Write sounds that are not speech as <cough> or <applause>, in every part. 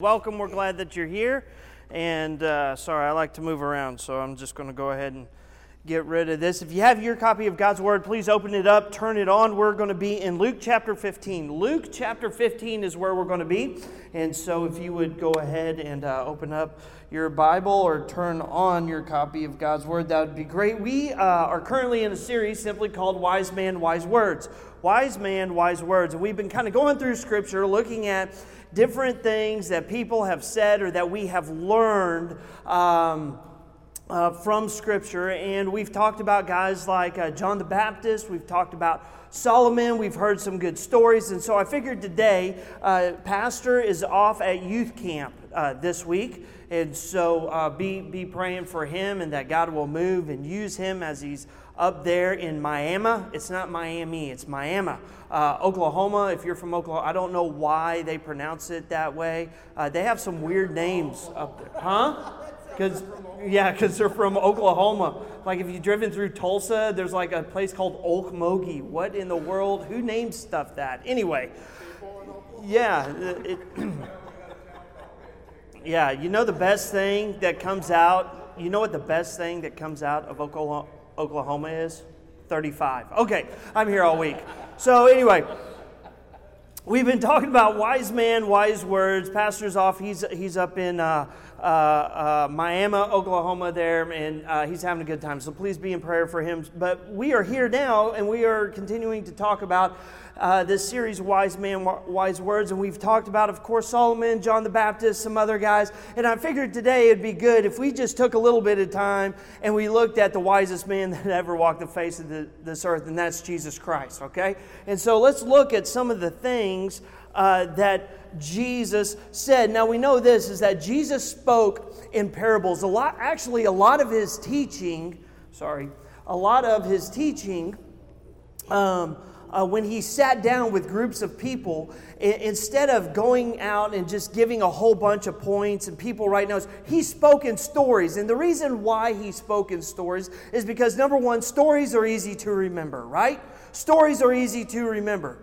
Welcome. We're glad that you're here. And uh, sorry, I like to move around, so I'm just going to go ahead and get rid of this. If you have your copy of God's Word, please open it up, turn it on. We're going to be in Luke chapter 15. Luke chapter 15 is where we're going to be. And so if you would go ahead and uh, open up your Bible or turn on your copy of God's Word, that would be great. We uh, are currently in a series simply called Wise Man, Wise Words. Wise Man, Wise Words. And we've been kind of going through Scripture looking at different things that people have said or that we have learned um, uh, from Scripture. And we've talked about guys like uh, John the Baptist, we've talked about Solomon, we've heard some good stories. And so I figured today, uh, Pastor is off at youth camp uh, this week. And so uh, be, be praying for him and that God will move and use him as he's up there in Miami. It's not Miami, it's Miami. Uh, Oklahoma, if you're from Oklahoma, I don't know why they pronounce it that way. Uh, they have some weird names up there. Huh? Because, yeah, because they're from Oklahoma. Like if you've driven through Tulsa, there's like a place called Okmulgee. What in the world? Who names stuff that? Anyway, yeah. It, <clears throat> yeah, you know the best thing that comes out, you know what the best thing that comes out of Oklahoma? Oklahoma is? 35. Okay, I'm here all week. So, anyway, we've been talking about wise man, wise words. Pastor's off. He's, he's up in uh, uh, uh, Miami, Oklahoma, there, and uh, he's having a good time. So, please be in prayer for him. But we are here now, and we are continuing to talk about uh, this series, Wise Man, Wise Words. And we've talked about, of course, Solomon, John the Baptist, some other guys. And I figured today it'd be good if we just took a little bit of time and we looked at the wisest man <laughs> that ever walked the face of the, this earth, and that's Jesus Christ, okay? And so let's look at some of the things uh, that Jesus said. Now we know this is that Jesus spoke in parables. A lot, actually, a lot of his teaching, sorry, a lot of his teaching um, uh, when he sat down with groups of people, I- instead of going out and just giving a whole bunch of points and people write notes, he spoke in stories. And the reason why he spoke in stories is because number one, stories are easy to remember, right? Stories are easy to remember.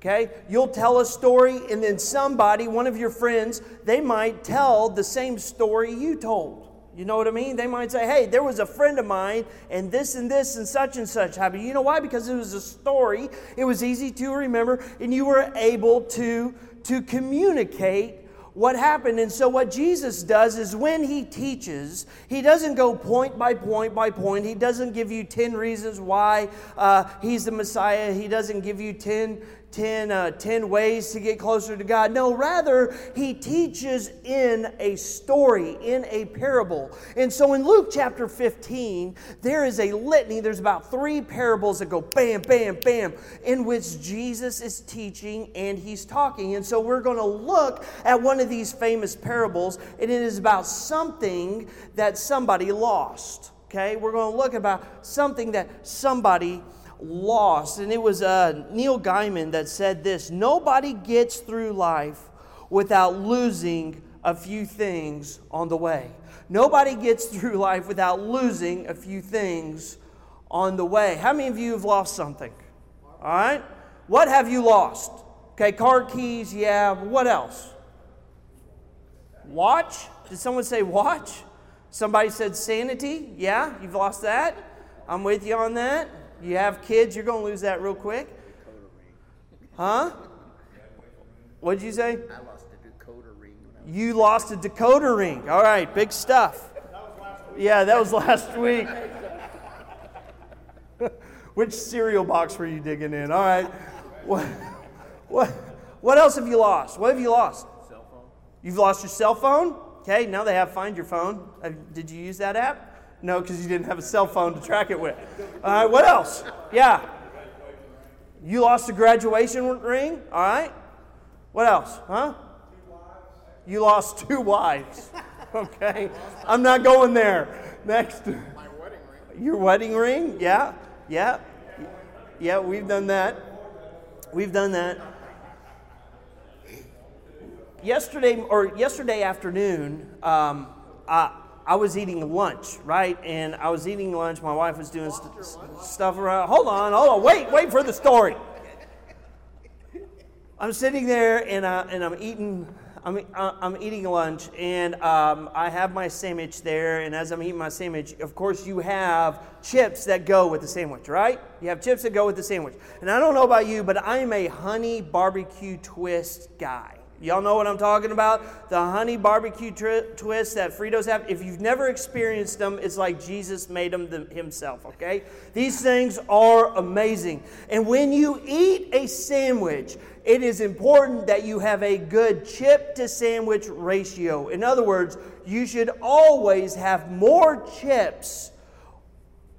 Okay? You'll tell a story, and then somebody, one of your friends, they might tell the same story you told. You know what I mean? They might say, hey, there was a friend of mine, and this and this and such and such happened. You know why? Because it was a story, it was easy to remember, and you were able to, to communicate what happened. And so, what Jesus does is when he teaches, he doesn't go point by point by point. He doesn't give you 10 reasons why uh, he's the Messiah. He doesn't give you 10, 10, uh, 10 ways to get closer to God. No, rather, he teaches in a story, in a parable. And so in Luke chapter 15, there is a litany. There's about three parables that go bam, bam, bam, in which Jesus is teaching and he's talking. And so we're going to look at one of these famous parables, and it is about something that somebody lost. Okay? We're going to look about something that somebody lost. And it was uh, Neil Gaiman that said this Nobody gets through life without losing a few things on the way. Nobody gets through life without losing a few things on the way. How many of you have lost something? All right? What have you lost? Okay, car keys, yeah. What else? Watch? Did someone say watch? Somebody said sanity? Yeah, you've lost that. I'm with you on that. You have kids, you're going to lose that real quick. Huh? What did you say? I lost a decoder ring. You lost a decoder ring. All right, big stuff. Yeah, that was last <laughs> week. <laughs> Which cereal box were you digging in? All right. What, what, what else have you lost? What have you lost? Cell phone. You've lost your cell phone? Okay, now they have Find Your Phone. Did you use that app? No, because you didn't have a cell phone to track it with. All right, what else? Yeah. You lost a graduation ring? All right. What else? Huh? You lost two wives. <laughs> Okay. I'm not going there. Next. My wedding ring. Your wedding ring? Yeah. Yeah. Yeah, we've done that. We've done that. Yesterday or yesterday afternoon, um, I, I was eating lunch, right? And I was eating lunch. My wife was doing st- stuff around. Hold on, hold on. Wait, wait for the story. I'm sitting there and, I, and I'm eating I'm, uh, I'm eating lunch and um, I have my sandwich there. And as I'm eating my sandwich, of course, you have chips that go with the sandwich, right? You have chips that go with the sandwich. And I don't know about you, but I'm a honey barbecue twist guy. Y'all know what I'm talking about? The honey barbecue tri- twists that Fritos have. If you've never experienced them, it's like Jesus made them the, himself, okay? These things are amazing. And when you eat a sandwich, it is important that you have a good chip to sandwich ratio. In other words, you should always have more chips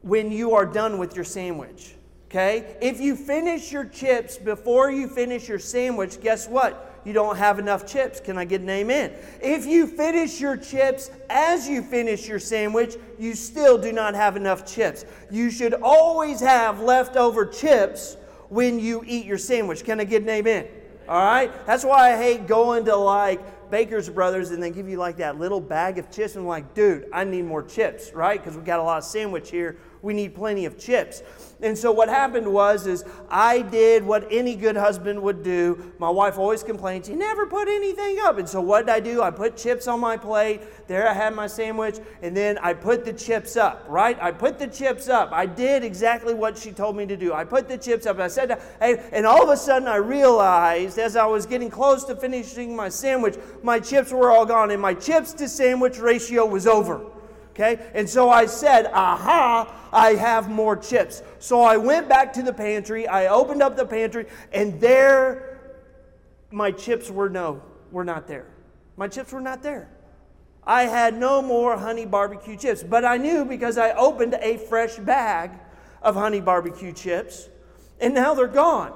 when you are done with your sandwich. Okay? If you finish your chips before you finish your sandwich, guess what? You don't have enough chips. Can I get an amen? If you finish your chips as you finish your sandwich, you still do not have enough chips. You should always have leftover chips when you eat your sandwich. Can I get an amen? All right? That's why I hate going to like Baker's Brothers and they give you like that little bag of chips. And I'm like, dude, I need more chips, right? Because we got a lot of sandwich here we need plenty of chips. And so what happened was is I did what any good husband would do. My wife always complains, "You never put anything up." And so what did I do? I put chips on my plate. There I had my sandwich, and then I put the chips up, right? I put the chips up. I did exactly what she told me to do. I put the chips up. And I said, "Hey," and all of a sudden I realized as I was getting close to finishing my sandwich, my chips were all gone and my chips to sandwich ratio was over. Okay? And so I said, aha, I have more chips. So I went back to the pantry, I opened up the pantry, and there my chips were no, were not there. My chips were not there. I had no more honey barbecue chips, but I knew because I opened a fresh bag of honey barbecue chips, and now they're gone.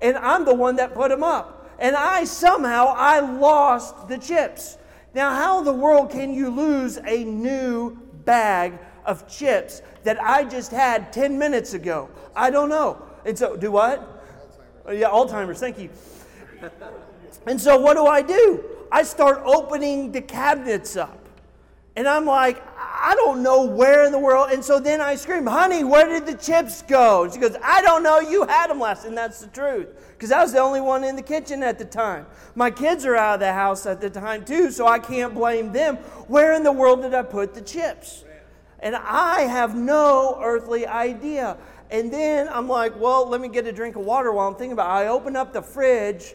And I'm the one that put them up. And I somehow I lost the chips. Now, how in the world can you lose a new bag of chips that I just had 10 minutes ago? I don't know. And so, do what? Alzheimer's. Yeah, Alzheimer's, thank you. and so, what do I do? I start opening the cabinets up. And I'm like, I don't know where in the world. And so then I scream, honey, where did the chips go? And she goes, I don't know. You had them last. And that's the truth. Because I was the only one in the kitchen at the time. My kids are out of the house at the time too, so I can't blame them. Where in the world did I put the chips? And I have no earthly idea. And then I'm like, well, let me get a drink of water while I'm thinking about it. I open up the fridge,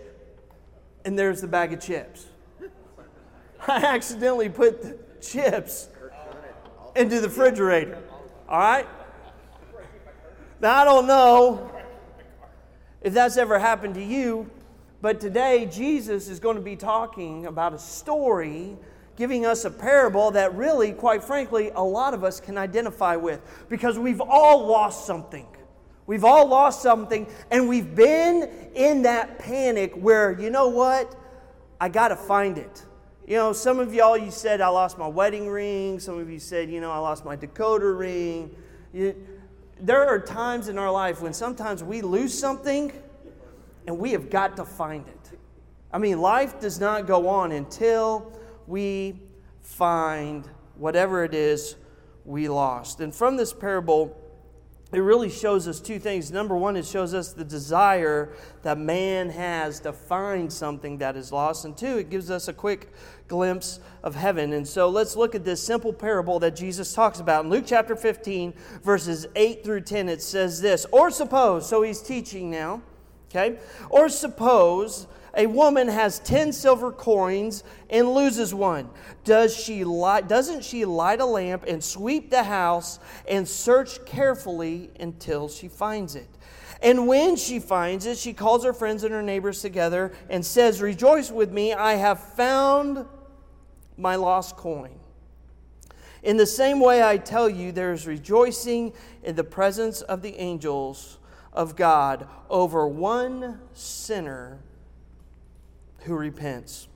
and there's the bag of chips. <laughs> I accidentally put the chips into the refrigerator. All right? Now, I don't know if that's ever happened to you, but today Jesus is going to be talking about a story, giving us a parable that really, quite frankly, a lot of us can identify with because we've all lost something. We've all lost something, and we've been in that panic where, you know what? I got to find it. You know, some of y'all, you said, I lost my wedding ring. Some of you said, you know, I lost my decoder ring. You, there are times in our life when sometimes we lose something and we have got to find it. I mean, life does not go on until we find whatever it is we lost. And from this parable, it really shows us two things. Number one, it shows us the desire that man has to find something that is lost. And two, it gives us a quick glimpse of heaven. And so let's look at this simple parable that Jesus talks about. In Luke chapter 15, verses 8 through 10, it says this Or suppose, so he's teaching now, okay? Or suppose a woman has 10 silver coins and loses one. Does she light, doesn't she light a lamp and sweep the house and search carefully until she finds it? And when she finds it, she calls her friends and her neighbors together and says, Rejoice with me, I have found my lost coin. In the same way, I tell you, there is rejoicing in the presence of the angels of God over one sinner who repents.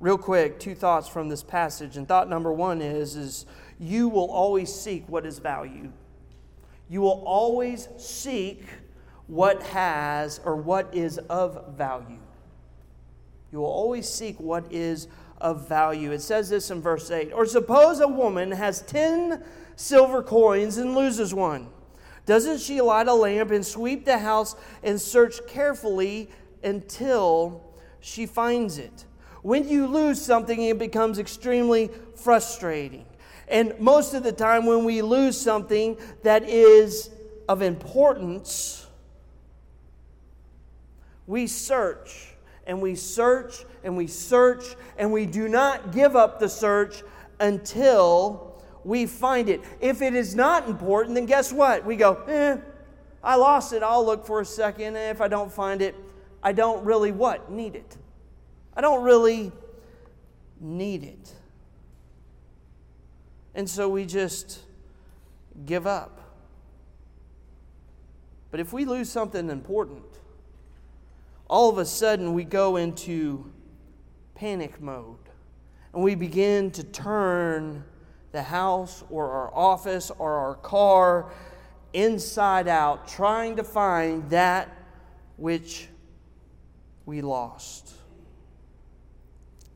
Real quick, two thoughts from this passage. And thought number one is, is you will always seek what is value. You will always seek what has or what is of value. You will always seek what is of value. It says this in verse 8 Or suppose a woman has 10 silver coins and loses one. Doesn't she light a lamp and sweep the house and search carefully until she finds it. When you lose something, it becomes extremely frustrating. And most of the time, when we lose something that is of importance, we search and we search and we search and we do not give up the search until we find it. If it is not important, then guess what? We go, eh, I lost it. I'll look for a second. If I don't find it, I don't really what? Need it. I don't really need it. And so we just give up. But if we lose something important, all of a sudden we go into panic mode and we begin to turn the house or our office or our car inside out, trying to find that which we lost.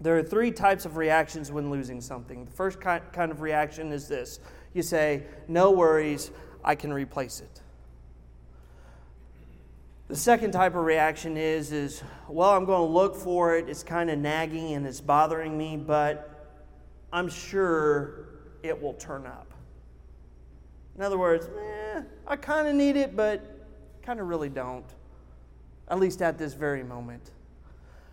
There are three types of reactions when losing something. The first kind of reaction is this you say, No worries, I can replace it. The second type of reaction is, is well, I'm going to look for it. It's kind of nagging and it's bothering me, but I'm sure it will turn up. In other words, eh, I kind of need it, but kind of really don't, at least at this very moment.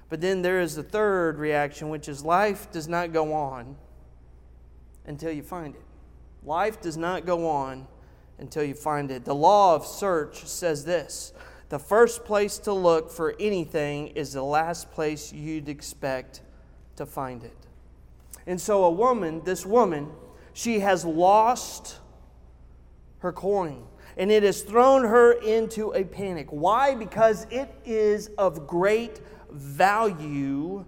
But then there is the third reaction, which is life does not go on until you find it. Life does not go on until you find it. The law of search says this the first place to look for anything is the last place you'd expect to find it. And so, a woman, this woman, she has lost her coin and it has thrown her into a panic. Why? Because it is of great value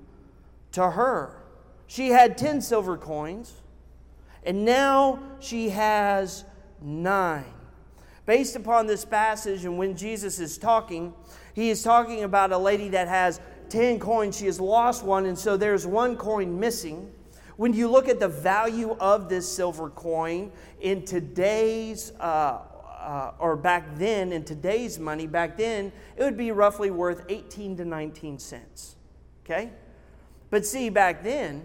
to her. She had 10 silver coins, and now she has nine based upon this passage and when Jesus is talking, he is talking about a lady that has 10 coins. She has lost one, and so there's one coin missing. When you look at the value of this silver coin in today's, uh, uh, or back then, in today's money, back then, it would be roughly worth 18 to 19 cents. Okay? But see, back then,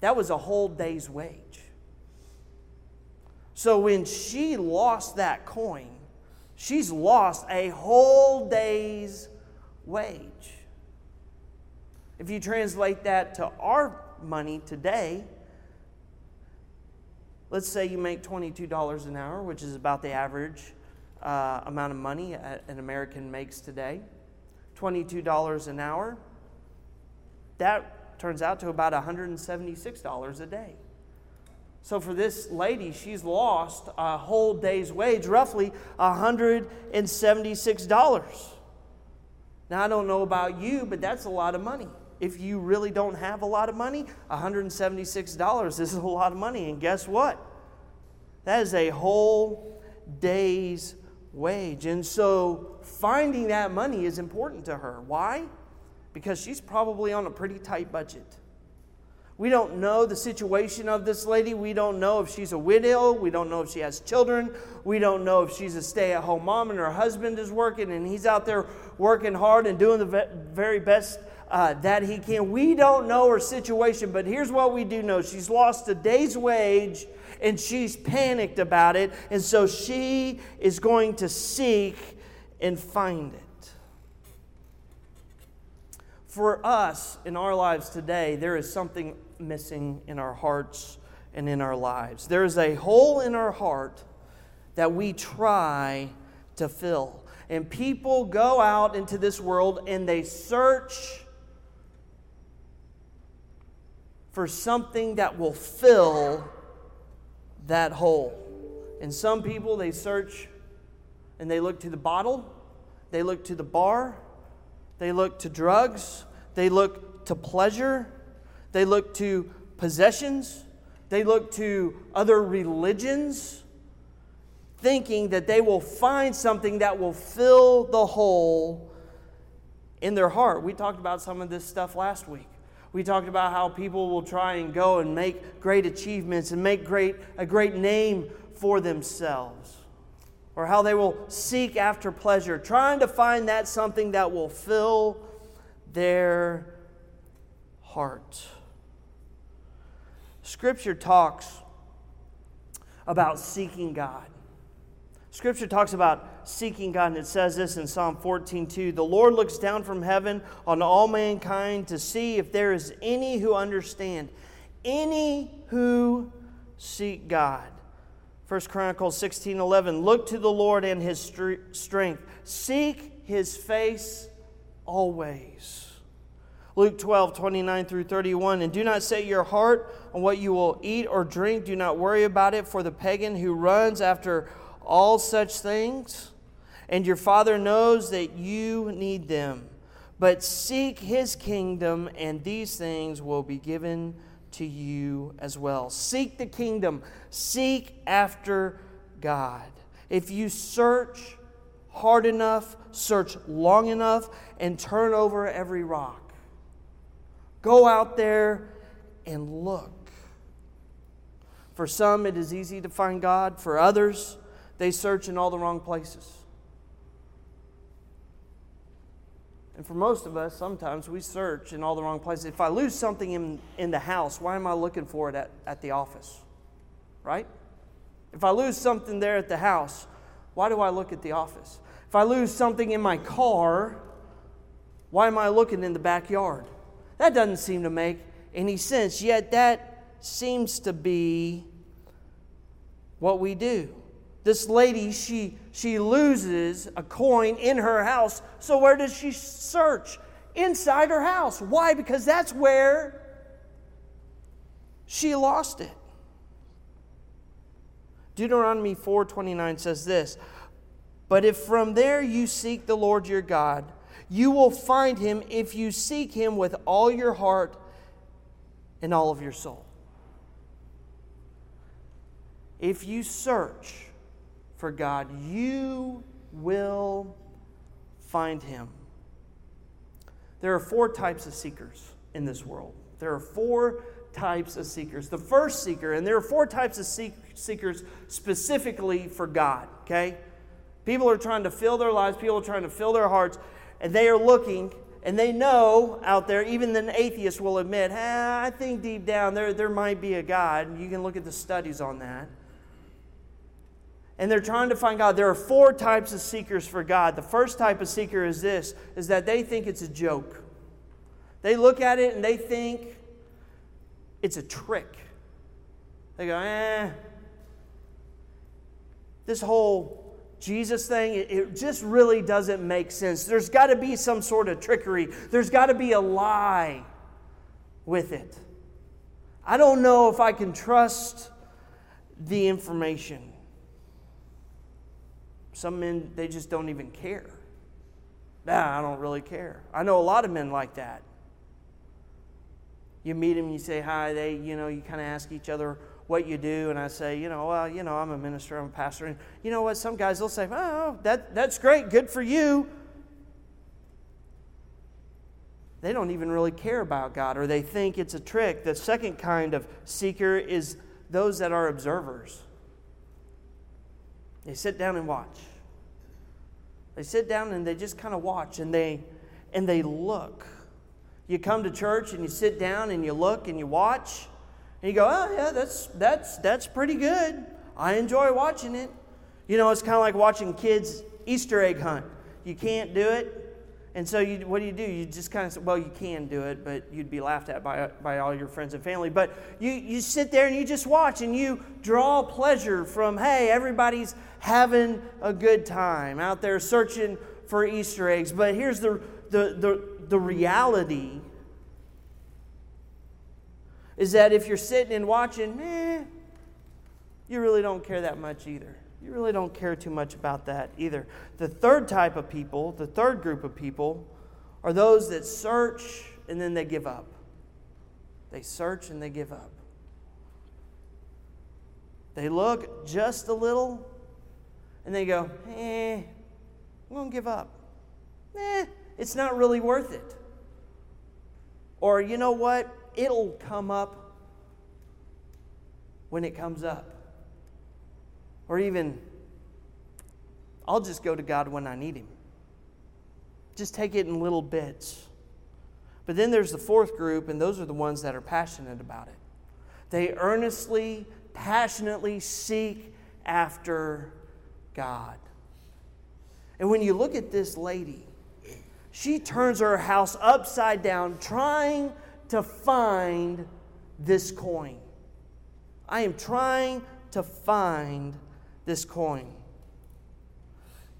that was a whole day's wage. So when she lost that coin, she's lost a whole day's wage. If you translate that to our money today, let's say you make $22 an hour, which is about the average uh, amount of money an American makes today. $22 an hour, that turns out to about $176 a day. So for this lady, she's lost a whole day's wage, roughly $176. Now, I don't know about you, but that's a lot of money. If you really don't have a lot of money, $176 is a lot of money. And guess what? That is a whole day's wage. And so finding that money is important to her. Why? Because she's probably on a pretty tight budget. We don't know the situation of this lady. We don't know if she's a widow. We don't know if she has children. We don't know if she's a stay at home mom and her husband is working and he's out there working hard and doing the very best uh, that he can. We don't know her situation, but here's what we do know she's lost a day's wage and she's panicked about it. And so she is going to seek and find it for us in our lives today, there is something missing in our hearts and in our lives. There is a hole in our heart that we try to fill. And people go out into this world and they search for something that will fill that hole. And some people, they search and they look to the bottle, they look to the bar, they look to drugs, they look to pleasure, they look to possessions, they look to other religions, thinking that they will find something that will fill the hole in their heart. We talked about some of this stuff last week. We talked about how people will try and go and make great achievements and make great, a great name for themselves. Or how they will seek after pleasure, trying to find that something that will fill their heart. Scripture talks about seeking God. Scripture talks about seeking God, and it says this in Psalm 14 2 The Lord looks down from heaven on all mankind to see if there is any who understand, any who seek God. 1 Chronicles 16 11 Look to the Lord and his strength, seek his face always. Luke 12, 29 through 31. And do not set your heart on what you will eat or drink. Do not worry about it, for the pagan who runs after all such things, and your Father knows that you need them. But seek his kingdom, and these things will be given to you as well. Seek the kingdom, seek after God. If you search hard enough, search long enough, and turn over every rock, Go out there and look. For some, it is easy to find God. For others, they search in all the wrong places. And for most of us, sometimes we search in all the wrong places. If I lose something in, in the house, why am I looking for it at, at the office? Right? If I lose something there at the house, why do I look at the office? If I lose something in my car, why am I looking in the backyard? That doesn't seem to make any sense, yet that seems to be what we do. This lady, she, she loses a coin in her house, so where does she search? Inside her house. Why? Because that's where she lost it. Deuteronomy 4:29 says this, "But if from there you seek the Lord your God, you will find him if you seek him with all your heart and all of your soul. If you search for God, you will find him. There are four types of seekers in this world. There are four types of seekers. The first seeker, and there are four types of seekers specifically for God, okay? People are trying to fill their lives, people are trying to fill their hearts, and they are looking and they know out there, even an atheist will admit, eh, I think deep down there, there might be a God. You can look at the studies on that. And they're trying to find God. There are four types of seekers for God. The first type of seeker is this, is that they think it's a joke. They look at it and they think it's a trick. They go, eh, this whole Jesus thing, it, just really doesn't make sense. There's got to be some sort of trickery, there's got to be a lie with it. I don't know if I can trust the information. Some men, they just don't even care. Nah, I don't really care. I know a lot of men like that. You meet them, you say hi, they, you know, you kind of ask each other, what you do, and I say, you know, well, you know, I'm a minister, I'm a pastor, and you know what? Some guys they'll say, oh, oh, that that's great, good for you. They don't even really care about God, or they think it's a trick. The second kind of seeker is those that are observers. They sit down and watch. They sit down and they just kind of watch and they and they look. You come to church and you sit down and you look and you watch and you go, oh, yeah, that's, that's, that's pretty good. I enjoy watching it. You know, it's kind of like watching kids Easter egg hunt. You can't do it. And so, you, what do you do? You just kind of say, well, you can do it, but you'd be laughed at by, by all your friends and family. But you, you sit there and you just watch and you draw pleasure from, hey, everybody's having a good time out there searching for Easter eggs. But here's the, the, the, the reality is that if you're sitting and watching, eh, you really don't care that much either. You really don't care too much about that either. The third type of people, the third group of people, are those that search and then they give up. They search and they give up. They look just a little and they go, eh, I'm going to give up. Eh, it's not really worth it. Or, you know what? it'll come up when it comes up. Or even, I'll just go to God when I need Him. Just take it in little bits. But then there's the fourth group, and those are the ones that are passionate about it. They earnestly, passionately seek after God. And when you look at this lady, she turns her house upside down trying to find this coin. I am trying to find this coin.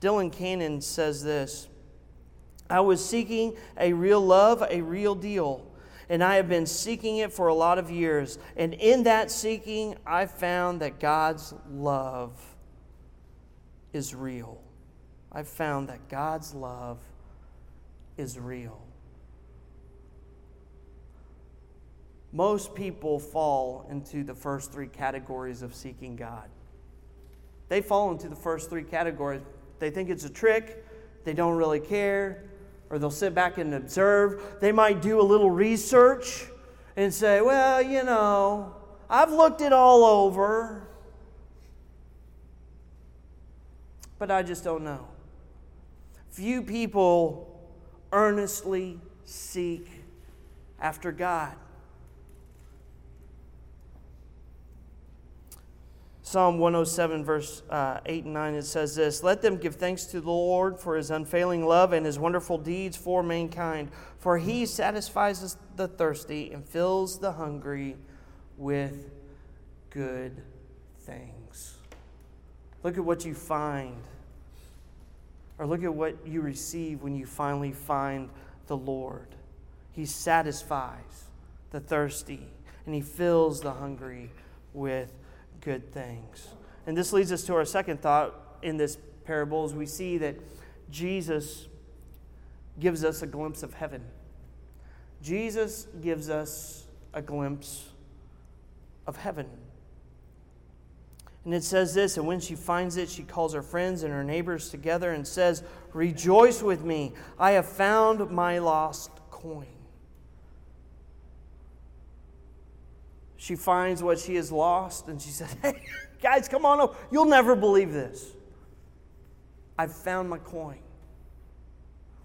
Dyan Cannon says this I was seeking a real love, a real deal, and I have been seeking it for a lot of years. And in that seeking, I found that God's love is real. I found that God's love is real. Most people fall into the first three categories of seeking God. They fall into the first three categories. They think it's a trick, they don't really care, or they'll sit back and observe. They might do a little research and say, well, you know, I've looked it all over, but I just don't know. Few people earnestly seek after God. Psalm 107, verse uh, 8 and 9, it says this Let them give thanks to the Lord for his unfailing love and his wonderful deeds for mankind. For he satisfies the thirsty and fills the hungry with good things. Look at what you find, or look at what you receive when you finally find the Lord. He satisfies the thirsty and he fills the hungry with good things. And this leads us to our second thought in this parable as we see that Jesus gives us a glimpse of heaven. Jesus gives us a glimpse of heaven. And it says this, and when she finds it, she calls her friends and her neighbors together and says, Rejoice with me, I have found my lost coin. She finds what she has lost and she says, <laughs> Hey, guys, come on over. You'll never believe this. I've found my coin.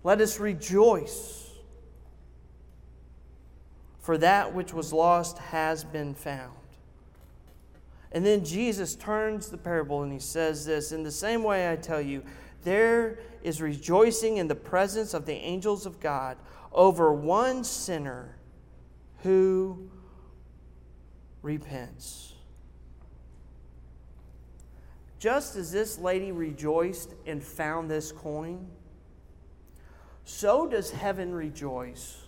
Let us rejoice, for that which was lost has been found. And then Jesus turns the parable and he says this In the same way, I tell you, there is rejoicing in the presence of the angels of God over one sinner who repents. Just as this lady rejoiced and found this coin, so does heaven rejoice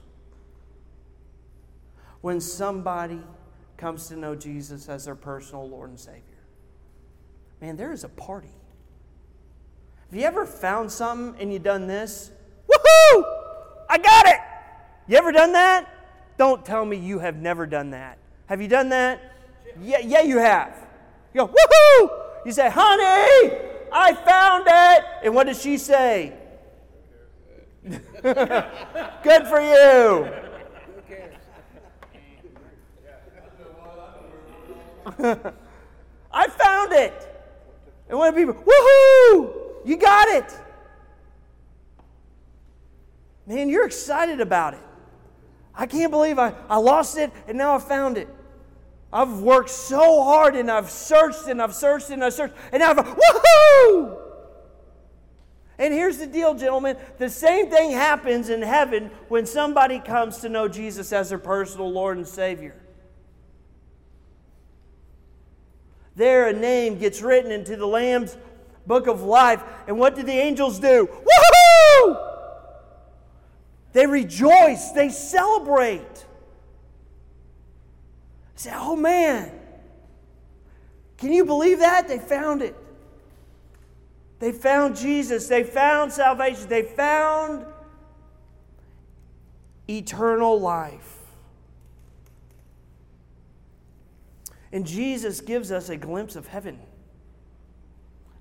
when somebody comes to know Jesus as their personal Lord and Savior. Man, there is a party. Have you ever found something and you done this? Woohoo! I got it! You ever done that? Don't tell me you have never done that. Have you done that? Yeah, yeah, you have. You go, woohoo! You say, honey, I found it. And what does she say? <laughs> Good for you. <laughs> I found it. And one of people, woohoo! You got it. Man, you're excited about it. I can't believe I, I lost it and now I found it. I've worked so hard and I've searched and I've searched and I've searched and I've, woohoo! And here's the deal, gentlemen. The same thing happens in heaven when somebody comes to know Jesus as their personal Lord and Savior. There, a name gets written into the Lamb's book of life. And what do the angels do? Woohoo! They rejoice, they celebrate. Say, oh man, can you believe that? They found it. They found Jesus. They found salvation. They found eternal life. And Jesus gives us a glimpse of heaven.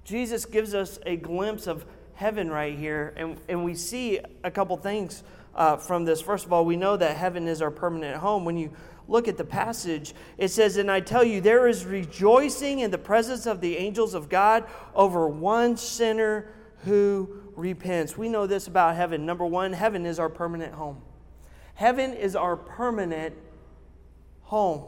Jesus gives us a glimpse of heaven right here. And, and we see a couple things uh, from this. First of all, we know that heaven is our permanent home. When you look at the passage, it says, And I tell you, there is rejoicing in the presence of the angels of God over one sinner who repents. We know this about heaven. Number one, heaven is our permanent home. Heaven is our permanent home.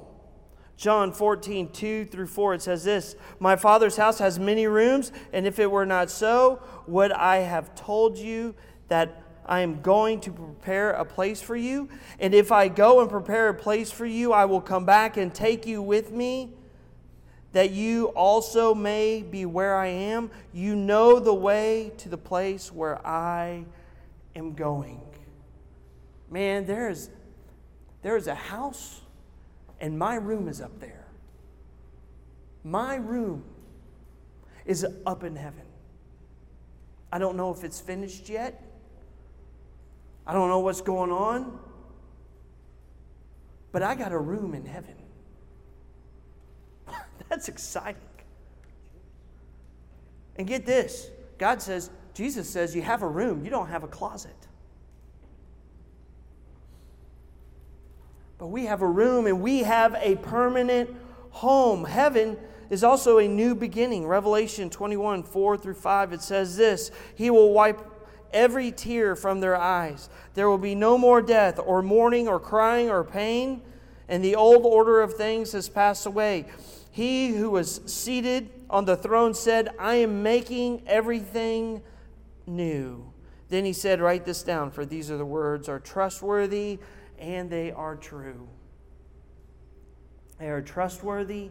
John 14, 2 through 4, it says this My Father's house has many rooms, and if it were not so, would I have told you that I am going to prepare a place for you? And if I go and prepare a place for you, I will come back and take you with me, that you also may be where I am. You know the way to the place where I am going. Man, there is, there is a house and my room is up there. My room is up in heaven. I don't know if it's finished yet. I don't know what's going on. But I got a room in heaven. <laughs> That's exciting. And get this God says, Jesus says, you have a room, you don't have a closet. But we have a room and we have a permanent home. Heaven is also a new beginning. Revelation 21 4 through 5, it says this He will wipe every tear from their eyes. There will be no more death, or mourning, or crying, or pain, and the old order of things has passed away. He who was seated on the throne said, I am making everything new. Then he said, Write this down, for these are the words are trustworthy and they are true. They are trustworthy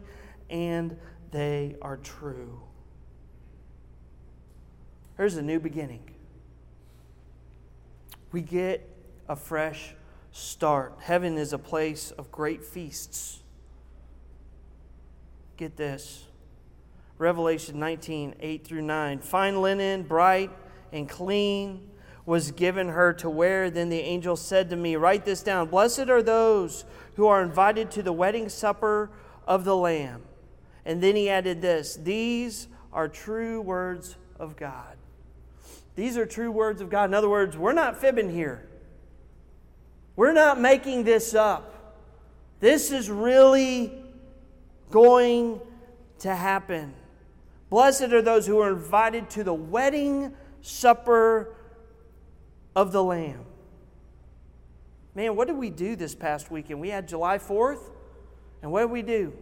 and they are true. Here's a new beginning. We get a fresh start. Heaven is a place of great feasts. Get this Revelation 19, 8 through 9. Fine linen, bright and clean was given her to wear. Then the angel said to me, Write this down. Blessed are those who are invited to the wedding supper of the Lamb. And then he added this These are true words of God. These are true words of God. In other words, we're not fibbing here, we're not making this up. This is really going to happen. Blessed are those who are invited to the wedding supper of the Lamb. Man, what did we do this past weekend? We had July 4th, and what did we do?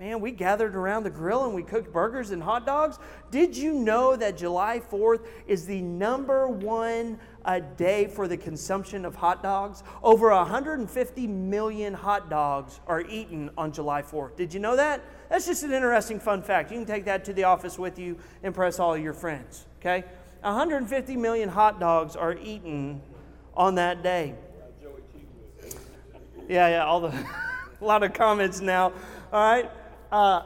Man, we gathered around the grill and we cooked burgers and hot dogs. Did you know that July 4th is the number one a day for the consumption of hot dogs? Over 150 million hot dogs are eaten on July 4th. Did you know that? That's just an interesting fun fact. You can take that to the office with you, impress all your friends, okay? 150 million hot dogs are eaten on that day. Yeah, yeah, all the <laughs> a lot of comments now. All right. Uh,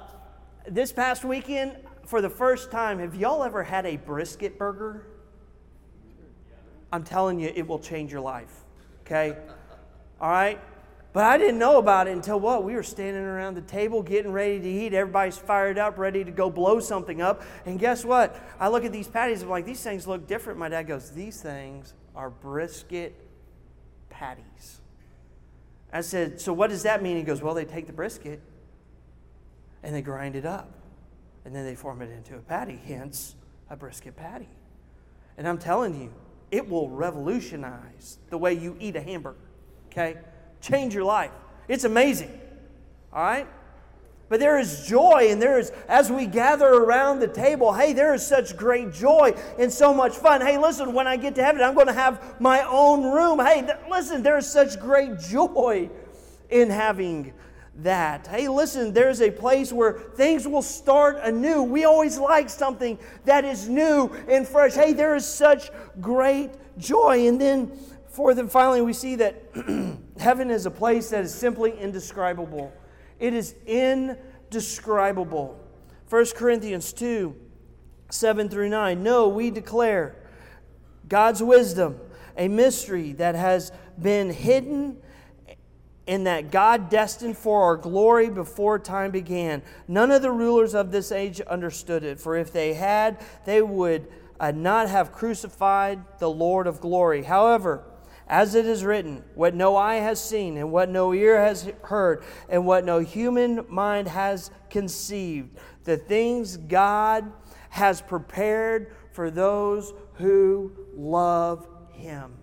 this past weekend, for the first time, have y'all ever had a brisket burger? I'm telling you, it will change your life. Okay? All right? But I didn't know about it until what? We were standing around the table getting ready to eat. Everybody's fired up, ready to go blow something up. And guess what? I look at these patties, I'm like, these things look different. My dad goes, These things are brisket patties. I said, So what does that mean? He goes, Well, they take the brisket and they grind it up. And then they form it into a patty, hence a brisket patty. And I'm telling you, it will revolutionize the way you eat a hamburger. Okay? change your life. It's amazing. All right? But there is joy, and there is, as we gather around the table, hey, there is such great joy and so much fun. Hey, listen, when I get to heaven, I'm going to have my own room. Hey, th- listen, there is such great joy in having that. Hey, listen, there's a place where things will start anew. We always like something that is new and fresh. Hey, there is such great joy. And then Fourth and finally, we see that <clears throat> heaven is a place that is simply indescribable. It is indescribable. 1 Corinthians 2 7 through 9. No, we declare God's wisdom, a mystery that has been hidden and that God destined for our glory before time began. None of the rulers of this age understood it, for if they had, they would uh, not have crucified the Lord of glory. However, as it is written, what no eye has seen, and what no ear has heard, and what no human mind has conceived, the things God has prepared for those who love Him.